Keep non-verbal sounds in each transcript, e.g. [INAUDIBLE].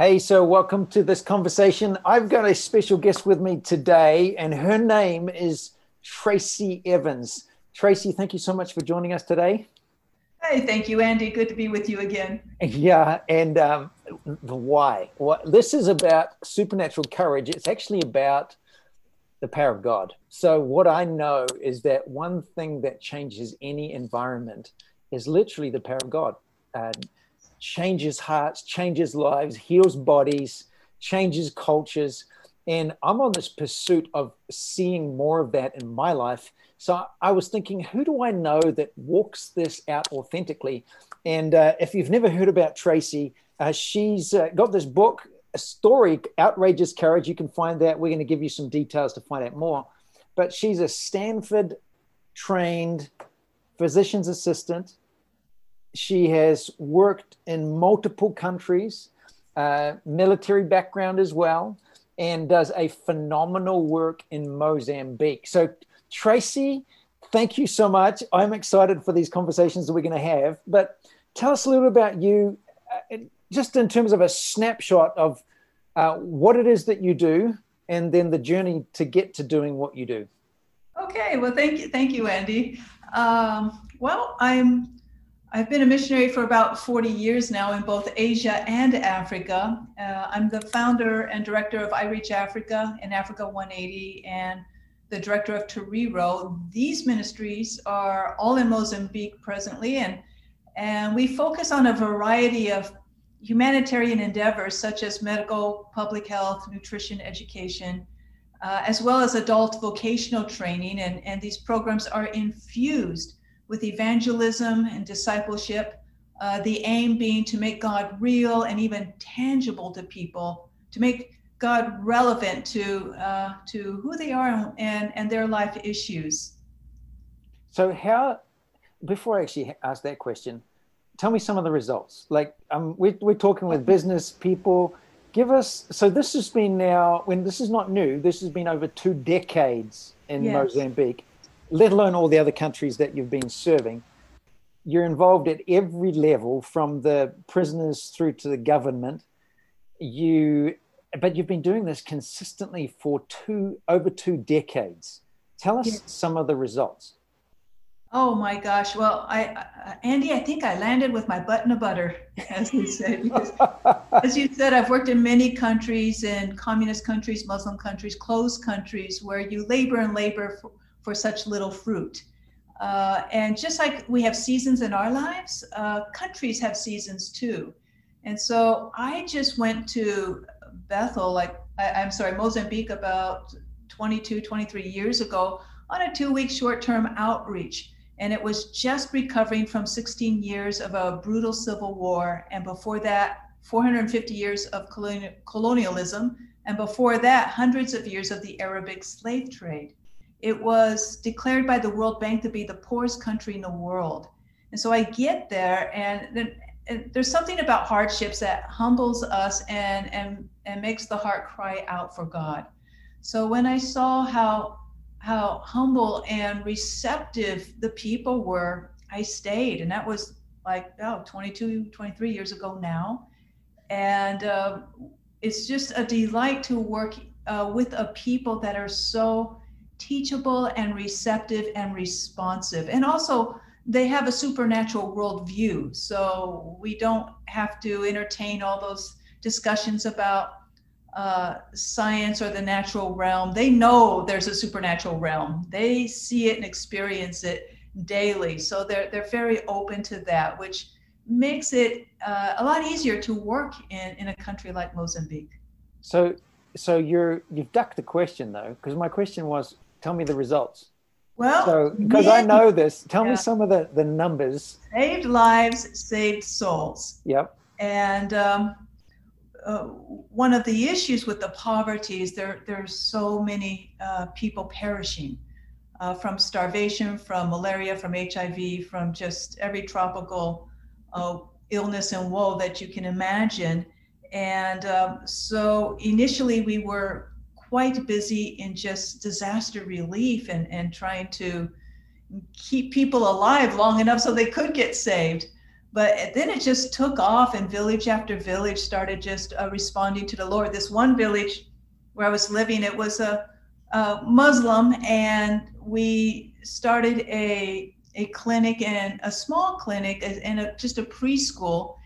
Hey, so welcome to this conversation. I've got a special guest with me today, and her name is Tracy Evans. Tracy, thank you so much for joining us today. Hey, thank you, Andy. Good to be with you again. Yeah, and um, the why. What this is about supernatural courage. It's actually about the power of God. So, what I know is that one thing that changes any environment is literally the power of God. Uh, changes hearts, changes lives, heals bodies, changes cultures. And I'm on this pursuit of seeing more of that in my life. So I was thinking, who do I know that walks this out authentically? And uh, if you've never heard about Tracy, uh, she's uh, got this book, a story, Outrageous Courage. You can find that. We're going to give you some details to find out more. But she's a Stanford trained physician's assistant. She has worked in multiple countries, uh, military background as well, and does a phenomenal work in Mozambique. So, Tracy, thank you so much. I'm excited for these conversations that we're going to have. But tell us a little about you, uh, just in terms of a snapshot of uh, what it is that you do, and then the journey to get to doing what you do. Okay, well, thank you, thank you, Andy. Um, well, I'm I've been a missionary for about 40 years now in both Asia and Africa. Uh, I'm the founder and director of iReach Africa and Africa 180 and the director of Toriro. These ministries are all in Mozambique presently, and, and we focus on a variety of humanitarian endeavors such as medical, public health, nutrition, education, uh, as well as adult vocational training. And, and these programs are infused with evangelism and discipleship, uh, the aim being to make God real and even tangible to people, to make God relevant to uh, to who they are and and their life issues. So how, before I actually ask that question, tell me some of the results. Like um, we're, we're talking with business people. Give us so this has been now when this is not new. This has been over two decades in yes. Mozambique let alone all the other countries that you've been serving. You're involved at every level, from the prisoners through to the government. You, but you've been doing this consistently for two over two decades. Tell us yeah. some of the results. Oh my gosh! Well, I, uh, Andy, I think I landed with my butt in a butter, as we say. Because, [LAUGHS] as you said, I've worked in many countries, in communist countries, Muslim countries, closed countries, where you labor and labor for, for such little fruit. Uh, and just like we have seasons in our lives, uh, countries have seasons too. And so I just went to Bethel, like I, I'm sorry, Mozambique about 22, 23 years ago on a two week short term outreach. And it was just recovering from 16 years of a brutal civil war. And before that, 450 years of colonialism. And before that, hundreds of years of the Arabic slave trade. It was declared by the World Bank to be the poorest country in the world. And so I get there, and then and there's something about hardships that humbles us and, and, and makes the heart cry out for God. So when I saw how how humble and receptive the people were, I stayed. And that was like, oh, 22, 23 years ago now. And uh, it's just a delight to work uh, with a people that are so teachable and receptive and responsive. And also, they have a supernatural worldview. So we don't have to entertain all those discussions about uh, science or the natural realm. They know there's a supernatural realm. They see it and experience it daily. So they're they're very open to that, which makes it uh, a lot easier to work in in a country like Mozambique. So so you're you've ducked the question though, because my question was tell me the results. Well, so because I know this, tell yeah. me some of the the numbers. Saved lives, saved souls. Yep. And um, uh, one of the issues with the poverty is there there's so many uh, people perishing uh, from starvation, from malaria, from HIV, from just every tropical uh, illness and woe that you can imagine. And um, so initially we were quite busy in just disaster relief and, and trying to keep people alive long enough so they could get saved. But then it just took off, and village after village started just uh, responding to the Lord. This one village where I was living, it was a, a Muslim, and we started a a clinic and a small clinic and a, just a preschool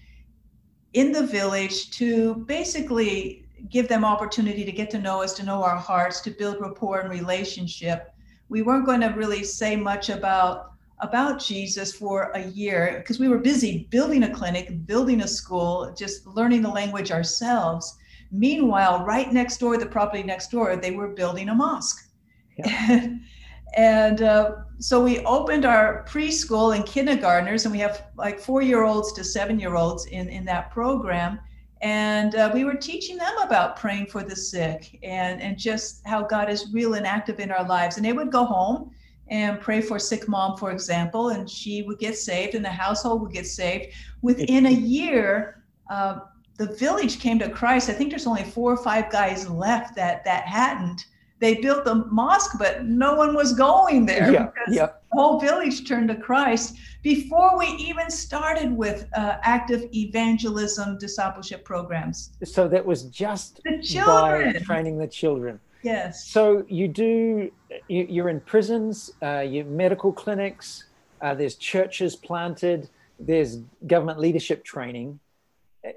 in the village to basically give them opportunity to get to know us, to know our hearts, to build rapport and relationship. We weren't going to really say much about about Jesus for a year because we were busy building a clinic, building a school, just learning the language ourselves. Meanwhile, right next door, the property next door, they were building a mosque. Yeah. [LAUGHS] and uh, so we opened our preschool and kindergartners, and we have like four year olds to seven year olds in, in that program. And uh, we were teaching them about praying for the sick and, and just how God is real and active in our lives. And they would go home and pray for sick mom, for example, and she would get saved and the household would get saved. Within a year, uh, the village came to Christ. I think there's only four or five guys left that that hadn't. They built the mosque, but no one was going there yeah, yeah. the whole village turned to Christ before we even started with uh, active evangelism discipleship programs. So that was just the children. by training the children. Yes. So you do, you, are in prisons, uh, you medical clinics, uh, there's churches planted, there's government leadership training.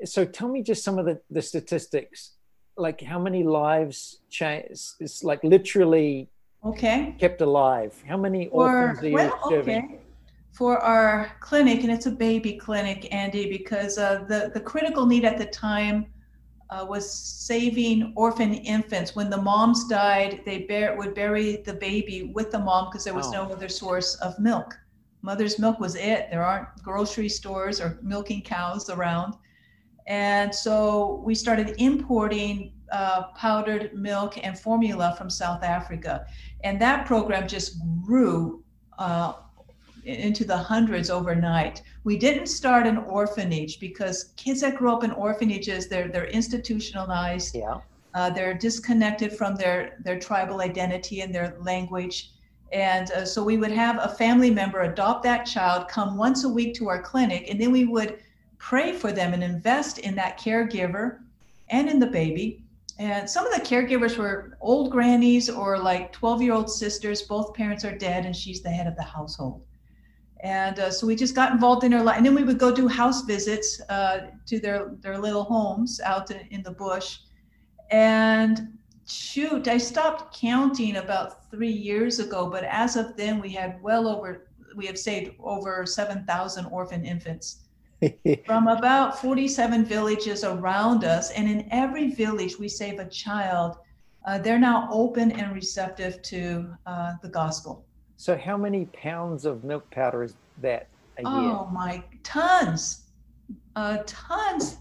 So tell me just some of the, the statistics, like how many lives changed, it's like literally okay kept alive. How many orphans are you well, serving? Okay. For our clinic, and it's a baby clinic, Andy, because uh, the, the critical need at the time uh, was saving orphan infants. When the moms died, they bear, would bury the baby with the mom because there was oh. no other source of milk. Mother's milk was it. There aren't grocery stores or milking cows around. And so we started importing uh, powdered milk and formula from South Africa. And that program just grew uh, into the hundreds overnight. We didn't start an orphanage because kids that grow up in orphanages, they're they're institutionalized. Yeah. Uh, they're disconnected from their their tribal identity and their language. And uh, so we would have a family member adopt that child, come once a week to our clinic, and then we would pray for them and invest in that caregiver and in the baby. And some of the caregivers were old grannies or like 12 year old sisters. Both parents are dead, and she's the head of the household. And uh, so we just got involved in their life. And then we would go do house visits uh, to their, their little homes out in the bush. And shoot, I stopped counting about three years ago, but as of then, we had well over, we have saved over 7,000 orphan infants [LAUGHS] from about 47 villages around us. And in every village, we save a child. Uh, they're now open and receptive to uh, the gospel. So how many pounds of milk powder is that a year? Oh my, tons, uh, tons.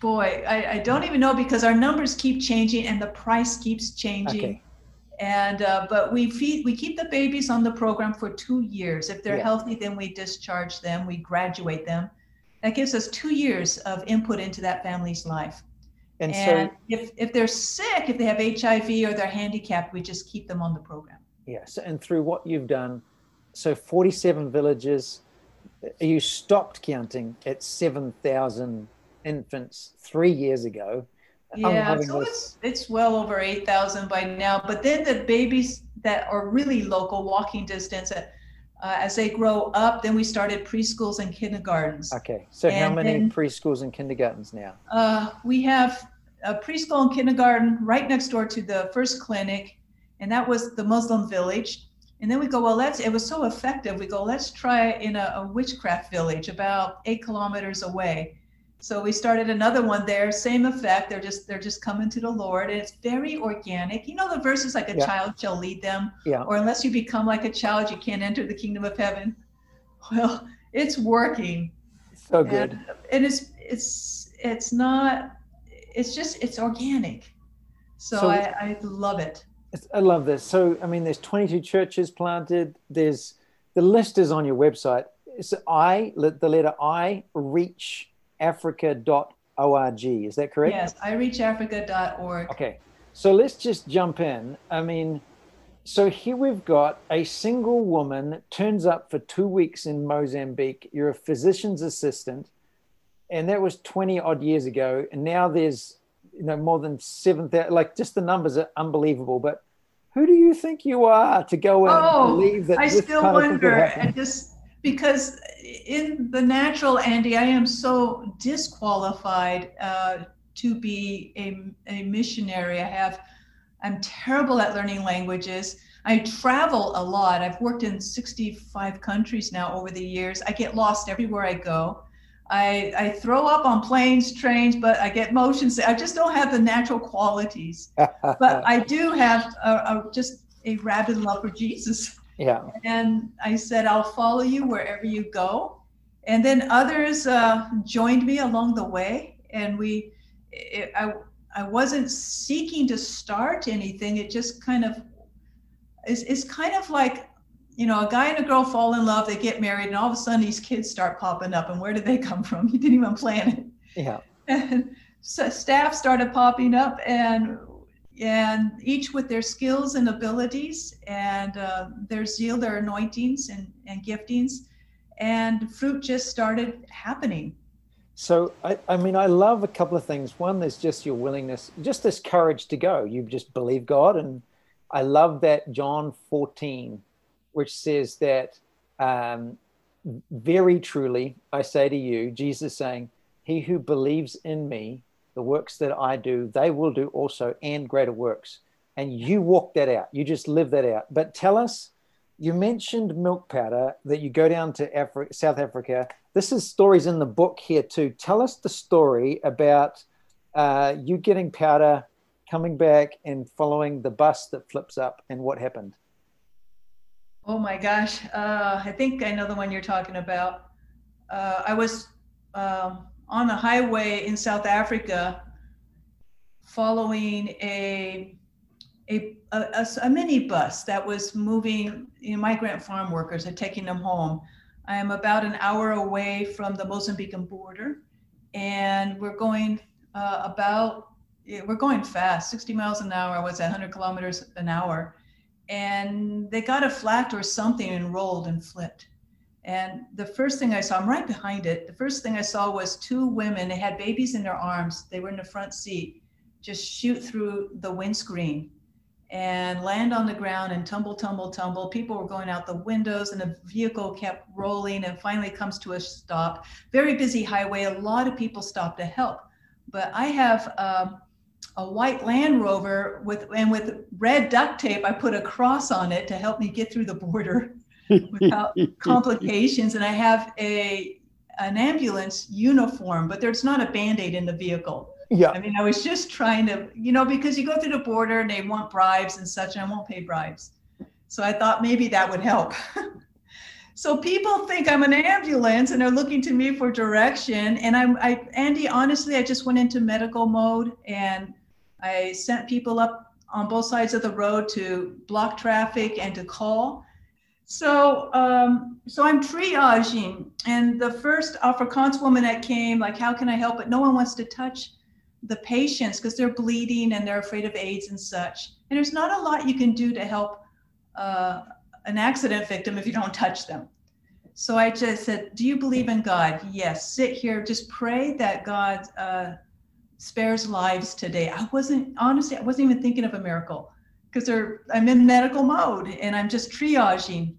Boy, I, I don't even know because our numbers keep changing and the price keeps changing. Okay. And uh, but we feed we keep the babies on the program for two years. If they're yeah. healthy, then we discharge them, we graduate them. That gives us two years of input into that family's life. And, and so, if if they're sick, if they have HIV or they're handicapped, we just keep them on the program. Yes, and through what you've done, so 47 villages, you stopped counting at 7,000 infants three years ago. Yeah, so it's, it's well over 8,000 by now. But then the babies that are really local, walking distance, uh, uh, as they grow up, then we started preschools and kindergartens. Okay, so and how many then, preschools and kindergartens now? Uh, we have a preschool and kindergarten right next door to the first clinic and that was the Muslim village. And then we go, well, let's, it was so effective. We go, let's try it in a, a witchcraft village about eight kilometers away. So we started another one there, same effect. They're just they're just coming to the Lord, and it's very organic. You know the verses like a yeah. child shall lead them, yeah. or unless you become like a child, you can't enter the kingdom of heaven. [LAUGHS] Well, it's working. So good. And, and it's it's it's not. It's just it's organic. So, so I, I love it. I love this. So, I mean, there's 22 churches planted. There's the list is on your website. It's I, the letter I, reach reachafrica.org. Is that correct? Yes, I reach ireachafrica.org. Okay. So let's just jump in. I mean, so here we've got a single woman turns up for two weeks in Mozambique. You're a physician's assistant, and that was 20 odd years ago. And now there's you know more than 7,000. Like just the numbers are unbelievable. But who do you think you are to go and oh, believe that? I still wonder, and just because in the natural, Andy, I am so disqualified uh, to be a, a missionary. I have I'm terrible at learning languages. I travel a lot. I've worked in 65 countries now over the years. I get lost everywhere I go. I, I throw up on planes, trains, but I get motion sick. I just don't have the natural qualities. [LAUGHS] but I do have a, a, just a rabid love for Jesus. Yeah. And I said, I'll follow you wherever you go. And then others uh, joined me along the way. And we, it, I, I wasn't seeking to start anything. It just kind of is it's kind of like, you know, a guy and a girl fall in love, they get married, and all of a sudden these kids start popping up. And where did they come from? [LAUGHS] You didn't even plan it. Yeah. And so staff started popping up and and each with their skills and abilities and uh, their zeal, their anointings and, and giftings. And fruit just started happening. So, I, I mean, I love a couple of things. One is just your willingness, just this courage to go. You just believe God. And I love that John 14, which says that um, very truly, I say to you, Jesus saying, He who believes in me, the works that I do, they will do also, and greater works. And you walk that out. You just live that out. But tell us, you mentioned milk powder that you go down to Africa, South Africa this is stories in the book here too. Tell us the story about uh, you getting powder, coming back, and following the bus that flips up, and what happened. Oh my gosh, uh, I think I know the one you're talking about. Uh, I was um, on the highway in South Africa, following a a, a, a mini bus that was moving you know, migrant farm workers and taking them home. I am about an hour away from the Mozambican border, and we're going uh, about we're going fast, 60 miles an hour. I was at 100 kilometers an hour, and they got a flat or something and rolled and flipped. And the first thing I saw, I'm right behind it. The first thing I saw was two women. They had babies in their arms. They were in the front seat, just shoot through the windscreen and land on the ground and tumble, tumble, tumble. People were going out the windows and the vehicle kept rolling and finally comes to a stop. Very busy highway. A lot of people stopped to help. But I have um, a white Land Rover with and with red duct tape. I put a cross on it to help me get through the border [LAUGHS] without complications. And I have a an ambulance uniform, but there's not a band-aid in the vehicle. Yeah. I mean, I was just trying to, you know, because you go through the border and they want bribes and such, and I won't pay bribes. So I thought maybe that would help. [LAUGHS] so people think I'm an ambulance and they're looking to me for direction. And I'm, I, Andy, honestly, I just went into medical mode and I sent people up on both sides of the road to block traffic and to call. So, um, so I'm triaging, and the first Afrikaans woman that came, like, how can I help? But no one wants to touch the patients because they're bleeding and they're afraid of AIDS and such. And there's not a lot you can do to help uh, an accident victim if you don't touch them. So I just said, Do you believe in God? Yes. Sit here, just pray that God uh, spares lives today. I wasn't, honestly, I wasn't even thinking of a miracle because I'm in medical mode and I'm just triaging.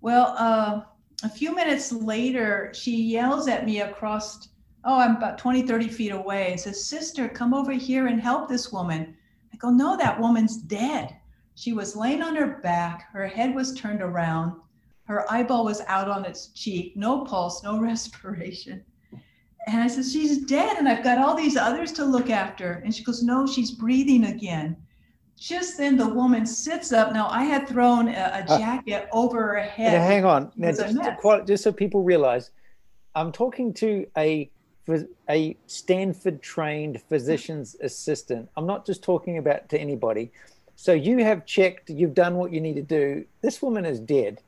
Well, uh, a few minutes later, she yells at me across oh, I'm about 20, 30 feet away and says, Sister, come over here and help this woman. I go, No, that woman's dead. She was laying on her back, her head was turned around, her eyeball was out on its cheek, no pulse, no [LAUGHS] respiration. And I said, She's dead, and I've got all these others to look after. And she goes, No, she's breathing again. Just then the woman sits up. Now I had thrown a, a uh, jacket uh, over her head. Hang on. Now, just, just so people realize, I'm talking to a a Stanford trained physician's assistant. I'm not just talking about to anybody. So you have checked, you've done what you need to do. This woman is dead.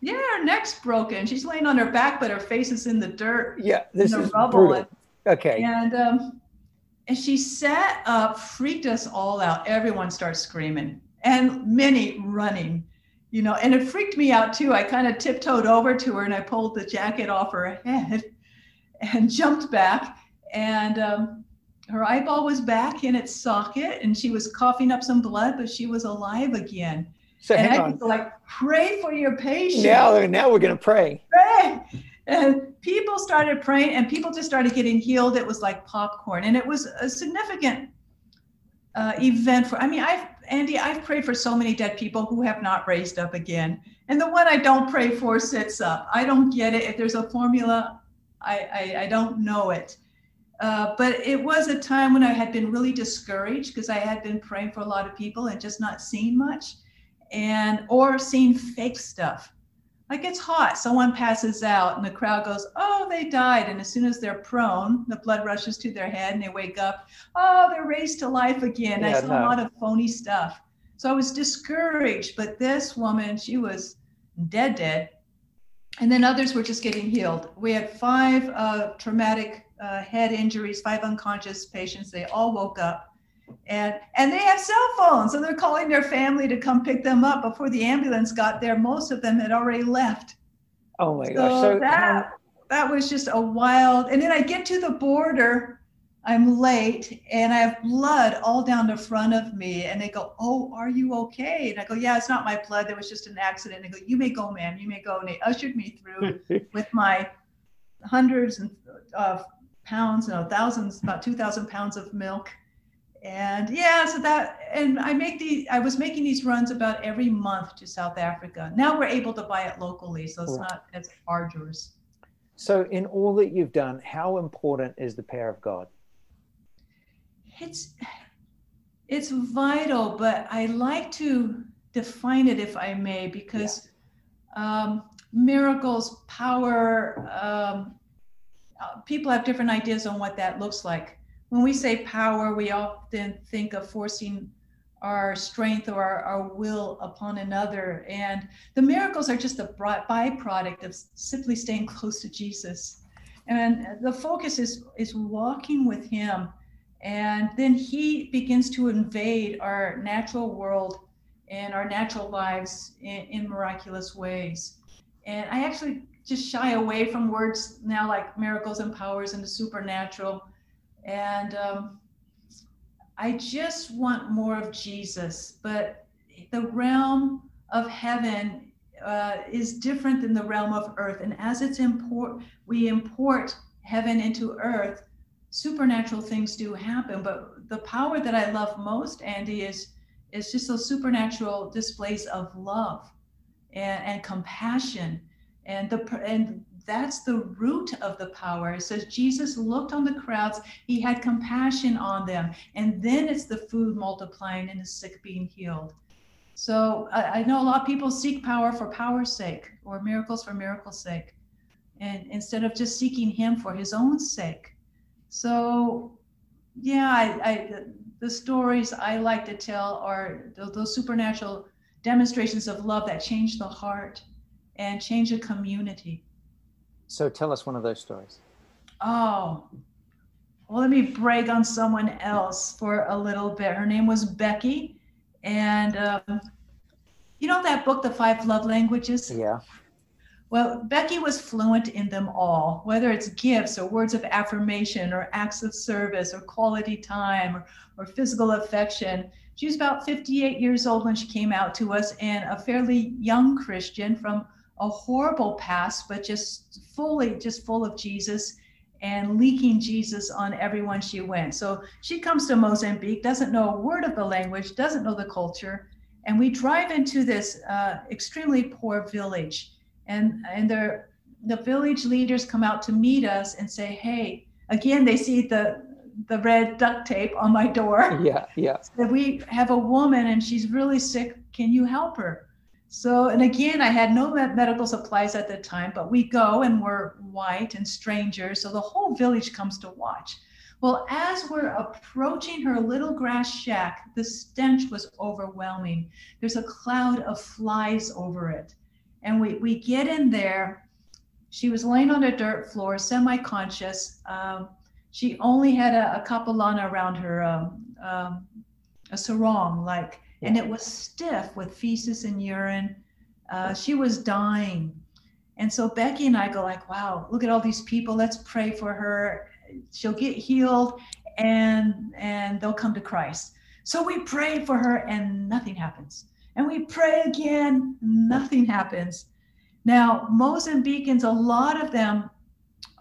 Yeah, her neck's broken. She's laying on her back, but her face is in the dirt. Yeah, this is brutal. And, okay. And um, and she sat up, freaked us all out. Everyone starts screaming. and many running, you know, and it freaked me out too. I kind of tiptoed over to her and I pulled the jacket off her head and [LAUGHS] jumped back. And um, her eyeball was back in its socket and she was coughing up some blood, but she was alive again. So and I was like, pray for your patient. Now, now we're going to pray. Pray. And people started praying and people just started getting healed. It was like popcorn. And it was a significant uh, event for, I mean, I've, Andy, I've prayed for so many dead people who have not raised up again. And the one I don't pray for sits up. I don't get it. If there's a formula, I, I, I don't know it. Uh, but it was a time when I had been really discouraged because I had been praying for a lot of people and just not seeing much and or seeing fake stuff. Like it's hot, someone passes out and the crowd goes, Oh, they died. And as soon as they're prone, the blood rushes to their head and they wake up, Oh, they're raised to life again. Yeah, I saw no. a lot of phony stuff. So I was discouraged. But this woman, she was dead, dead. And then others were just getting healed. We had five uh, traumatic uh, head injuries, five unconscious patients. They all woke up and and they have cell phones so they're calling their family to come pick them up. Before the ambulance got there most of them had already left. Oh my so gosh so that that was just a wild and then i get to the border i'm late and i have blood all down the front of me and they go oh are you okay? And i go yeah it's not my blood there was just an accident. And they go you may go ma'am you may go and they ushered me through [LAUGHS] with my hundreds of uh, pounds no thousands about 2000 pounds of milk and yeah so that and i make the i was making these runs about every month to south africa. Now we're able to buy it locally so it's not as arduous. So in all that you've done how important is the power of god? It's it's vital but i like to define it if i may because yeah. um, miracles power um, uh, people have different ideas on what that looks like when we say power, we often think of forcing our strength or our, our will upon another. And the miracles are just a byproduct of simply staying close to Jesus. And the focus is, is walking with Him. And then He begins to invade our natural world and our natural lives in, in miraculous ways. And I actually just shy away from words now like miracles and powers and the supernatural and um, I just want more of Jesus. But the realm of heaven uh, is different than the realm of earth. And as it's import, we import heaven into earth, supernatural things do happen. But the power that I love most, Andy, is is just those supernatural displays of love and, and compassion and the and that's the root of the power. It says Jesus looked on the crowds, he had compassion on them. And then it's the food multiplying and the sick being healed. So I, I know a lot of people seek power for power's sake or miracles for miracle's sake, and instead of just seeking him for his own sake. So yeah, I, I the stories I like to tell are those supernatural demonstrations of love that change the heart and change a community. So tell us one of those stories. Oh, well, let me brag on someone else for a little bit. Her name was Becky. And um, you know that book, The Five Love Languages? Yeah. Well, Becky was fluent in them all, whether it's gifts or words of affirmation or acts of service or quality time or, or physical affection. She was about 58 years old when she came out to us and a fairly young Christian from a horrible past, but just fully, just full of Jesus and leaking Jesus on everyone she went. So she comes to Mozambique, doesn't know a word of the language, doesn't know the culture. And we drive into this uh, extremely poor village. And, and the village leaders come out to meet us and say, hey, again, they see the, the red duct tape on my door. Yeah, yeah. [LAUGHS] So we have a woman and she's really sick. Can you help her? So, and again, I had no medical supplies at the time, but we go and we're white and strangers. So the whole village comes to watch. Well, as we're approaching her little grass shack, the stench was overwhelming. There's a cloud of flies over it. And we, we get in there. She was laying on a dirt floor, semi conscious. Um, she only had a, a capulana around her, um, um, a sarong, like and it was stiff with feces and urine. Uh, she was dying. And so Becky and I go like, wow, look at all these people. Let's pray for her. She'll get healed and and they'll come to Christ. So we pray for her and nothing happens. And we pray again, nothing happens. Now, Mozambicans, a lot of them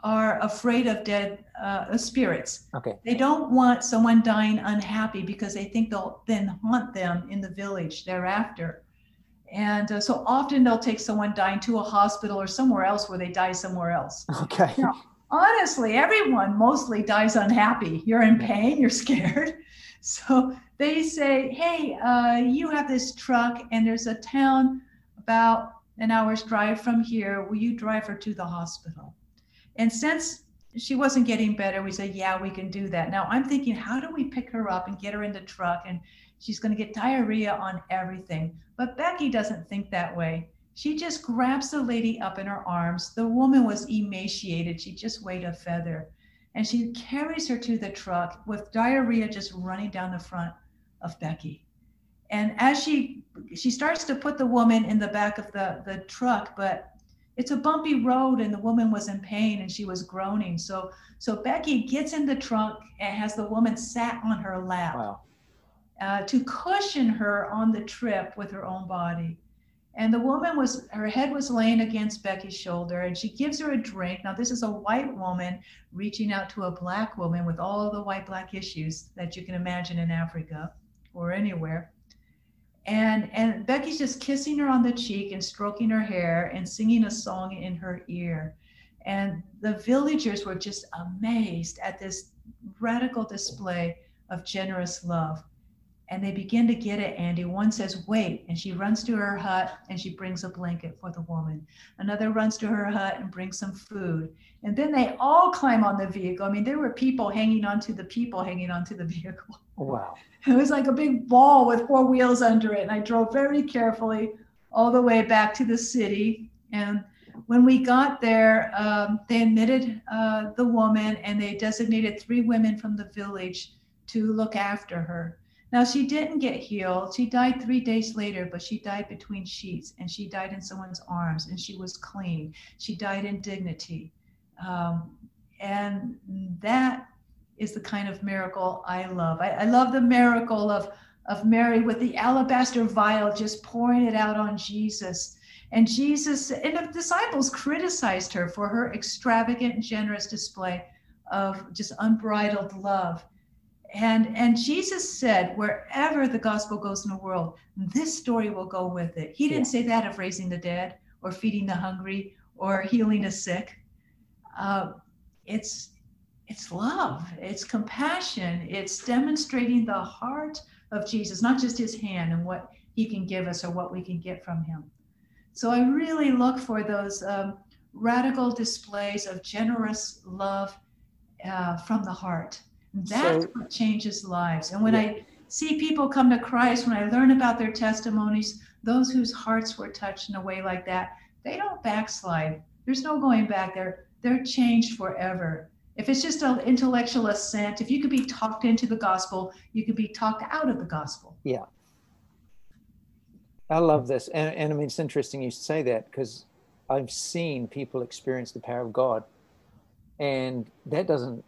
are afraid of dead uh, spirits. Okay. They don't want someone dying unhappy because they think they'll then haunt them in the village thereafter. And uh, so often they'll take someone dying to a hospital or somewhere else where they die somewhere else. [LAUGHS] Okay. Now, honestly, everyone mostly dies unhappy. You're in pain, you're [LAUGHS] scared. So they say, hey, uh, you have this truck and there's a town about an hour's drive from here. Will you drive her to the hospital? And since she wasn't getting better, we said, yeah, we can do that. Now I'm thinking, how do we pick her up and get her in the truck? And she's going to get diarrhea on everything. But Becky doesn't think that way. She just grabs the lady up in her arms. The woman was emaciated. She just weighed a feather. And she carries her to the truck with diarrhea just running down the front of Becky. And as she she starts to put the woman in the back of the, the truck, but it's a bumpy road and the woman was in pain and she was groaning. So so Becky gets in the trunk and has the woman sat on her lap Wow. uh, to cushion her on the trip with her own body. And the woman was, her head was laying against Becky's shoulder, and she gives her a drink. Now, this is a white woman reaching out to a black woman with all the white black issues that you can imagine in Africa or anywhere. And, and Becky's just kissing her on the cheek and stroking her hair and singing a song in her ear. And the villagers were just amazed at this radical display of generous love and they begin to get it, Andy. One says, wait, and she runs to her hut and she brings a blanket for the woman. Another runs to her hut and brings some food. And then they all climb on the vehicle. I mean, there were people hanging onto the people hanging onto the [LAUGHS] vehicle. Wow. It was like a big ball with four wheels under it. And I drove very carefully all the way back to the city. And when we got there, um, they admitted uh, the woman and they designated three women from the village to look after her. Now, she didn't get healed. She died three days later, but she died between sheets and she died in someone's arms and she was clean. She died in dignity. Um, and that is the kind of miracle I love. I, I love the miracle of, of Mary with the alabaster vial just pouring it out on Jesus. And Jesus and the disciples criticized her for her extravagant and generous display of just unbridled love. And, and Jesus said, wherever the gospel goes in the world, this story will go with it. He didn't Yeah. say that of raising the dead or feeding the hungry or healing the sick. Uh, it's it's love, it's compassion, it's demonstrating the heart of Jesus, not just his hand and what he can give us or what we can get from him. So I really look for those um, radical displays of generous love uh, from the heart. That's So- what changes lives. And when Yeah. I see people come to Christ, when I learn about their testimonies, those whose hearts were touched in a way like that, they don't backslide. There's no going back. They're they're changed forever. If it's just an intellectual assent, if you could be talked into the gospel, you could be talked out of the gospel. Yeah. I love this. And, and I mean, it's interesting you say that because I've seen people experience the power of God. And that doesn't,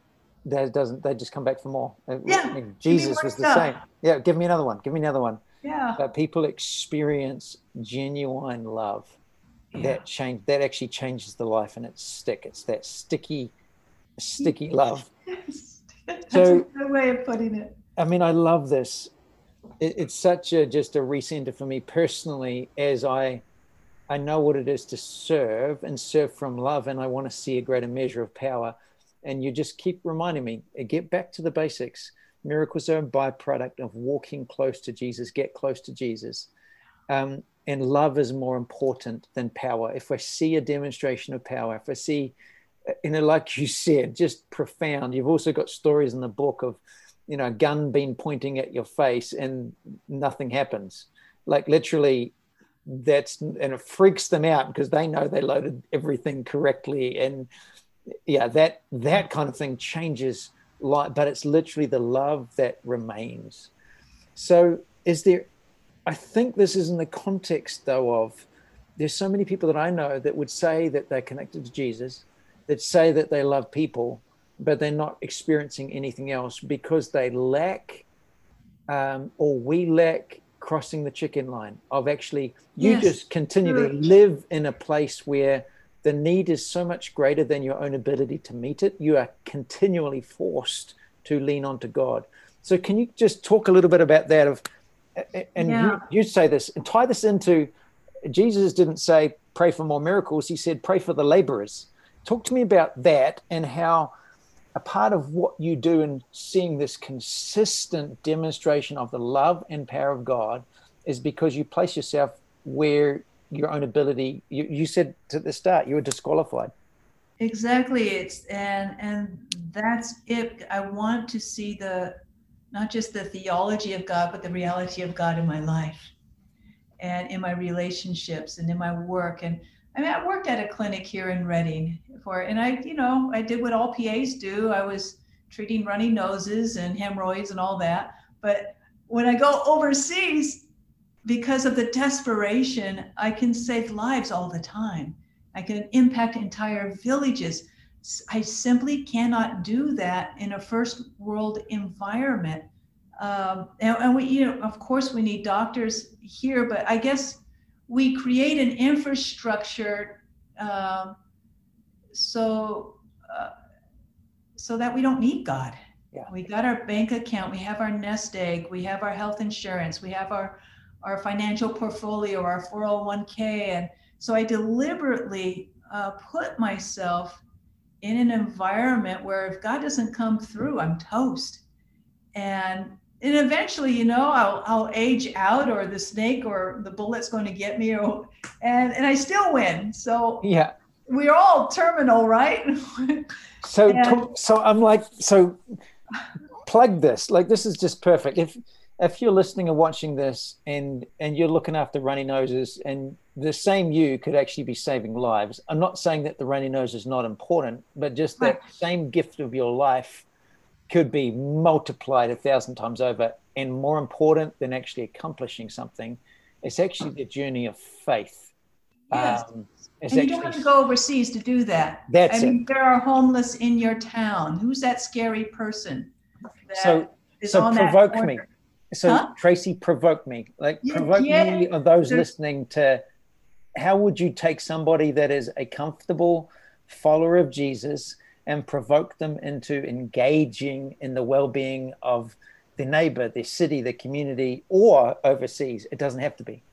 that doesn't, they just come back for more. Uh, Yeah, I mean, Jesus was the same. Yeah, give me another one. Give me another one. Yeah. But people experience genuine love Yeah. that change that actually changes the life and it's stick. It's that sticky, sticky [LAUGHS] love. That's So- a way of putting it. I mean, I love this. It, it's such a just a recenter for me personally, as I I know what it is to serve and serve from love, and I want to see a greater measure of power. And you just keep reminding me, uh, get back to the basics. Miracles are a byproduct of walking close to Jesus. Get close to Jesus. Um, and love is more important than power. If I see a demonstration of power, if I see, uh, you know, like you [LAUGHS] said, just profound. You've also got stories in the book of, you know, a gun being pointing at your face and nothing happens. Like literally, that's and it freaks them out because they know they loaded everything correctly. And yeah, that that kind of thing changes life, but it's literally the love that remains. So, is there I think this is in the context, though, of there's so many people that I know that would say that they're connected to Jesus, that say that they love people, but they're not experiencing anything else because they lack, um, or we lack crossing the chicken line of actually, you Yes. just continually live in a place where the need is so much greater than your own ability to meet it. You are continually forced to lean onto God. So, can you just talk a little bit about that? Of and Yeah. you, you say this and tie this into Jesus didn't say pray for more miracles. He said pray for the laborers. Talk to me about that and how a part of what you do in seeing this consistent demonstration of the love and power of God is because you place yourself where your own ability. You, you said at the start you were disqualified. Exactly. It's and and that's it. I want to see the not just the theology of God, but the reality of God in my life and in my relationships and in my work. And I mean, I worked at a clinic here in Redding for, and I, you know, I did what all PAs do. I was treating runny noses and hemorrhoids and all that. But when I go overseas, because of the desperation, I can save lives all the time. I can impact entire villages. I simply cannot do that in a first world environment. Um, and, and we, you know, of course, we need doctors here, but I guess we create an infrastructure um, so uh, so that we don't need God. Yeah. We got our bank account, we have our nest egg, we have our health insurance, we have our our financial portfolio, our 401k, and so I deliberately uh, put myself in an environment where if God doesn't come through, I'm toast. And and eventually, you know, I'll I'll age out, or the snake, or the bullet's going to get me, or and and I still win. So Yeah. we're all terminal, right? So, [LAUGHS] And- so I'm like, so plug this. Like, this is just perfect. If if you're listening or watching this, and and you're looking after runny noses, and the same you could actually be saving lives. I'm not saying that the runny nose is not important, but just that same gift of your life could be multiplied a thousand times over, and more important than actually accomplishing something, it's actually the journey of faith. Yes. Um, and you don't have to go overseas to do that. That's I mean, there are homeless in your town. Who's that scary person? that So- is so on that provoke me. So Huh? Tracy, provoke me. Like Yeah, provoke yeah. me or those listening to how would you take somebody that is a comfortable follower of Jesus and provoke them into engaging in the well-being of their neighbor, their city, their community, or overseas? It doesn't have to be.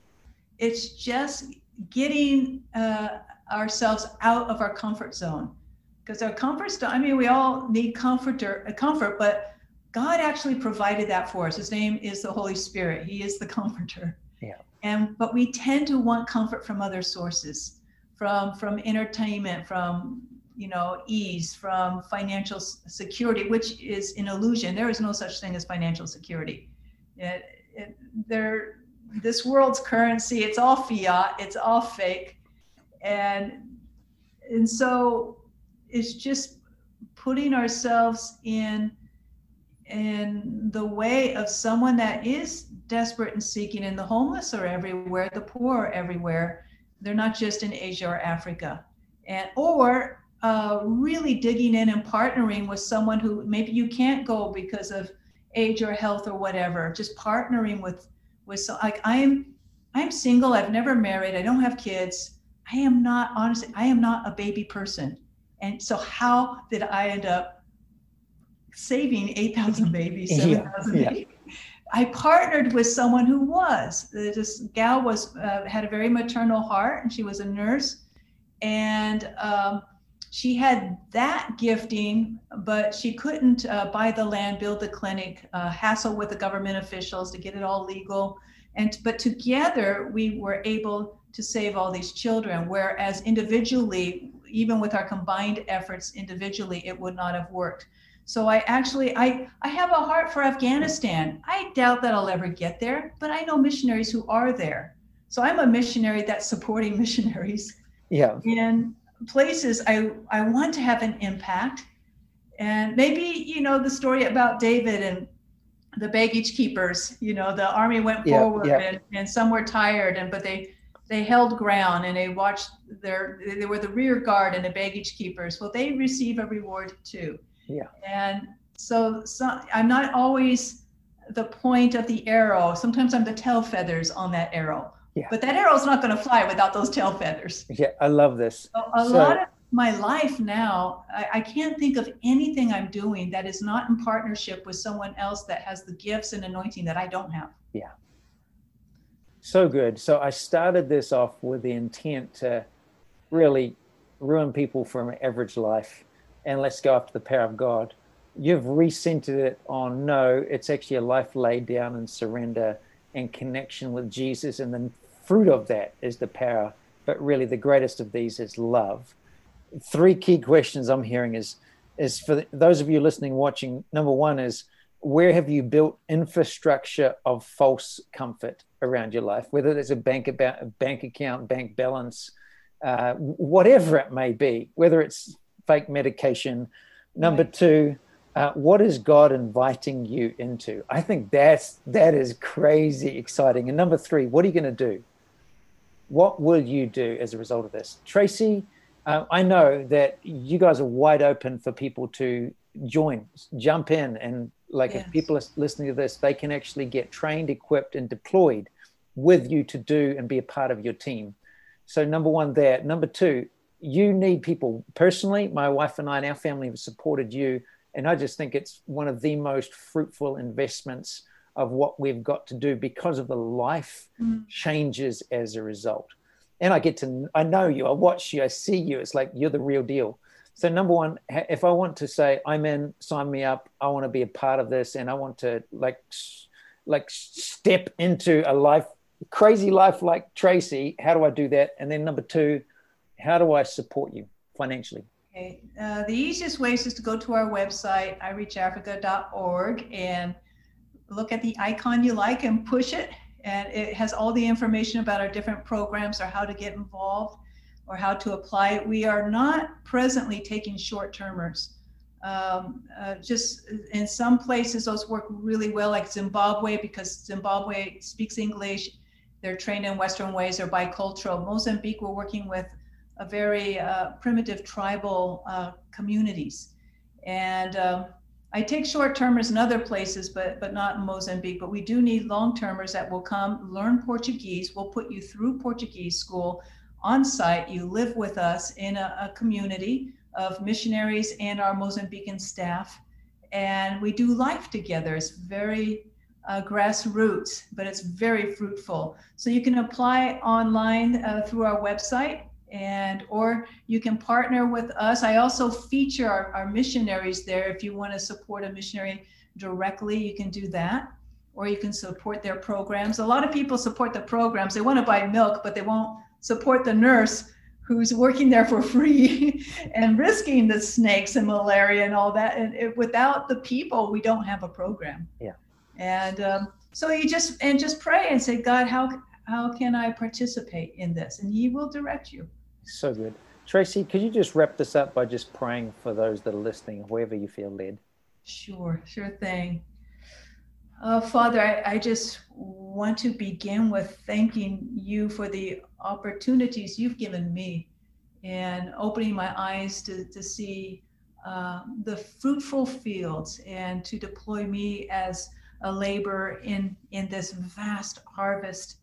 It's just getting uh, ourselves out of our comfort zone. Because our comfort zone, I mean, we all need comforter, uh, comfort, but God actually provided that for us. His name is the Holy Spirit. He is the [LAUGHS] comforter. Yeah. And but we tend to want comfort from other sources, from from entertainment, from you know ease, from financial security, which is an illusion. There is no such thing as financial security. It, it, there, this world's currency, it's all fiat, it's all fake, and and so it's just putting ourselves in in the way of someone that is desperate and seeking and the homeless are everywhere the poor are everywhere. They're not just in asia or africa. And or uh, really digging in and partnering with someone who maybe you can't go because of age or health or whatever just partnering with with so like i am i'm single i've never married i don't have kids. I am not honestly i am not a baby person. And so how did i end up saving 8000 babies 7000 yeah. babies I partnered with someone who was. This gal was uh, had a very maternal heart, and she was a nurse, and um, she had that gifting, but she couldn't uh, buy the land, build the clinic, uh, hassle with the government officials to get it all legal, and but together we were able to save all these children. Whereas individually, even with our combined efforts individually, it would not have worked. So I actually I I have a heart for Afghanistan. I doubt that I'll ever get there, but I know missionaries who are there. So I'm a missionary that's supporting [LAUGHS] missionaries Yeah. in places I I want to have an impact. And maybe you know the story about David and the baggage keepers. You know, the army went forward And, and some were tired, and but they they held ground and they watched their they were the rear guard and the baggage keepers. Well, they receive a reward too. Yeah. And so, so I'm not always the point of the arrow. Sometimes I'm the tail feathers on that arrow. Yeah. But that arrow's not going to fly without those tail feathers. Yeah, I love this. A, a so, lot of my life now, I, I, can't think of anything I'm doing that is not in partnership with someone else that has the gifts and anointing that I don't have. Yeah. So good. So I started this off with the intent to really ruin people from an average life and let's go after the power of God. You've recentered it on no, it's actually a life laid down in surrender and connection with Jesus. And the fruit of that is the power. But really, the greatest of these is love three key questions I'm hearing is is for those of you listening, watching. Number one is where have you built infrastructure of false comfort around your life, whether it's a bank about a bank account, bank balance, uh, whatever it may be, whether it's fake medication. Number right. two, uh, what is God inviting you into? I think that's that is crazy exciting. And number three, what are you going to do? What will you do as a result of this, Tracy? uh, I know that you guys are wide open for people to join, jump in, and like yes. if people are listening to this, they can actually get trained, equipped, and deployed with you to do and be a part of your team. So number one, there. Number two, you need people. Personally, my wife and I and our family have supported you, and I just think it's one of the most fruitful investments of what we've got to do because of the life mm. changes as a result and I get to I know you, I watch you, I see you. It's like you're the real deal. So number one, if I want to say I'm in, sign me up. I want to be a part of this, and I want to like like step into a life crazy life like Tracy. How do I do that? And then number two, how do I support you financially? Okay. Uh, the easiest way is to go to our website, ireachafrica.org, and look at the icon you like and push it and it has all the information about our different programs or how to get involved or how to apply. We are not presently taking short termers. Um, uh, just in some places, those work really well, like Zimbabwe, because Zimbabwe speaks English. They're trained in Western ways, they're bicultural. Mozambique, we're working with very uh, primitive tribal uh, communities. And um, I take short termers in other places, but but not in Mozambique. But we do need long termers that will come learn Portuguese. We'll put you through Portuguese school on site. You live with us in a, a community of missionaries and our Mozambican staff, and we do life together. It's very uh, grassroots, but it's very fruitful. So you can apply online uh, through our website and or you can partner with us. I also feature our, our missionaries there. If you want to support a missionary directly you can do that or you can support their programs. A lot of people support the programs. They want to buy milk but they won't support the nurse who's working there for [LAUGHS] free and risking the snakes and malaria and all that. And it, without the people we don't have a program. Yeah. And um, so you just and just pray and say god how how can i participate in this? And he will direct you so good. Tracy, could you just wrap this up by just praying for those that are listening, wherever you feel led? Sure, sure thing. Uh, Father, I, I just want to begin with thanking you for the opportunities you've given me and opening my eyes to, to see uh, the fruitful fields and to deploy me as a laborer in, in this vast harvest.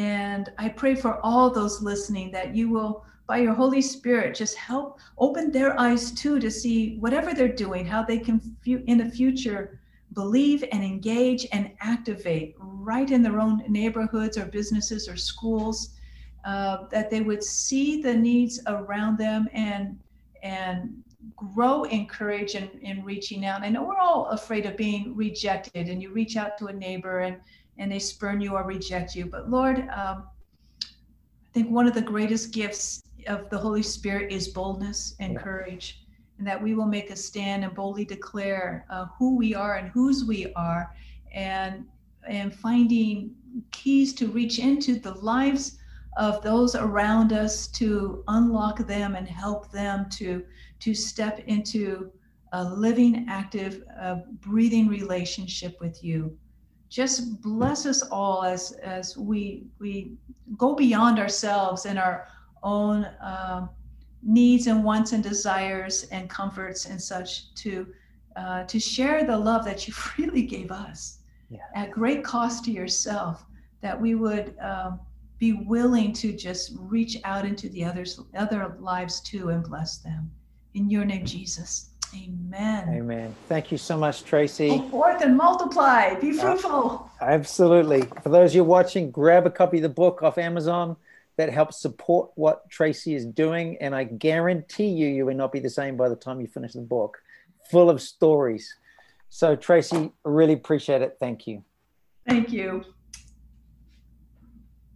And I pray for all those listening that you will by your Holy Spirit, just help open their eyes too to see whatever they're doing, how they can in the future believe and engage and activate right in their own neighborhoods or businesses or schools, uh, that they would see the needs around them and and grow in courage and in reaching out. I know we're all afraid of being rejected, and you reach out to a neighbor and and they spurn you or reject you. But Lord, um, I think one of the greatest gifts of the Holy Spirit is boldness and courage, and that we will make a stand and boldly declare uh, who we are and whose we are, and and finding keys to reach into the lives of those around us to unlock them and help them to to step into a living, active, uh, breathing relationship with you. Just bless us all as as we we go beyond ourselves and our own uh, needs and wants and desires and comforts and such to uh, to share the love that you [LAUGHS] freely gave us yeah. at great cost to yourself. That we would um, be willing to just reach out into the others other lives too and bless them. In your name, Jesus. Amen. Amen. Thank you so much, Tracy. Go forth and multiply. Be fruitful. Uh, absolutely. For those you watching, grab a copy of the book off Amazon that helps support what Tracy is doing. And I guarantee you, you will not be the same by the time you finish the book, full of stories. So, Tracy, really appreciate it. Thank you. Thank you.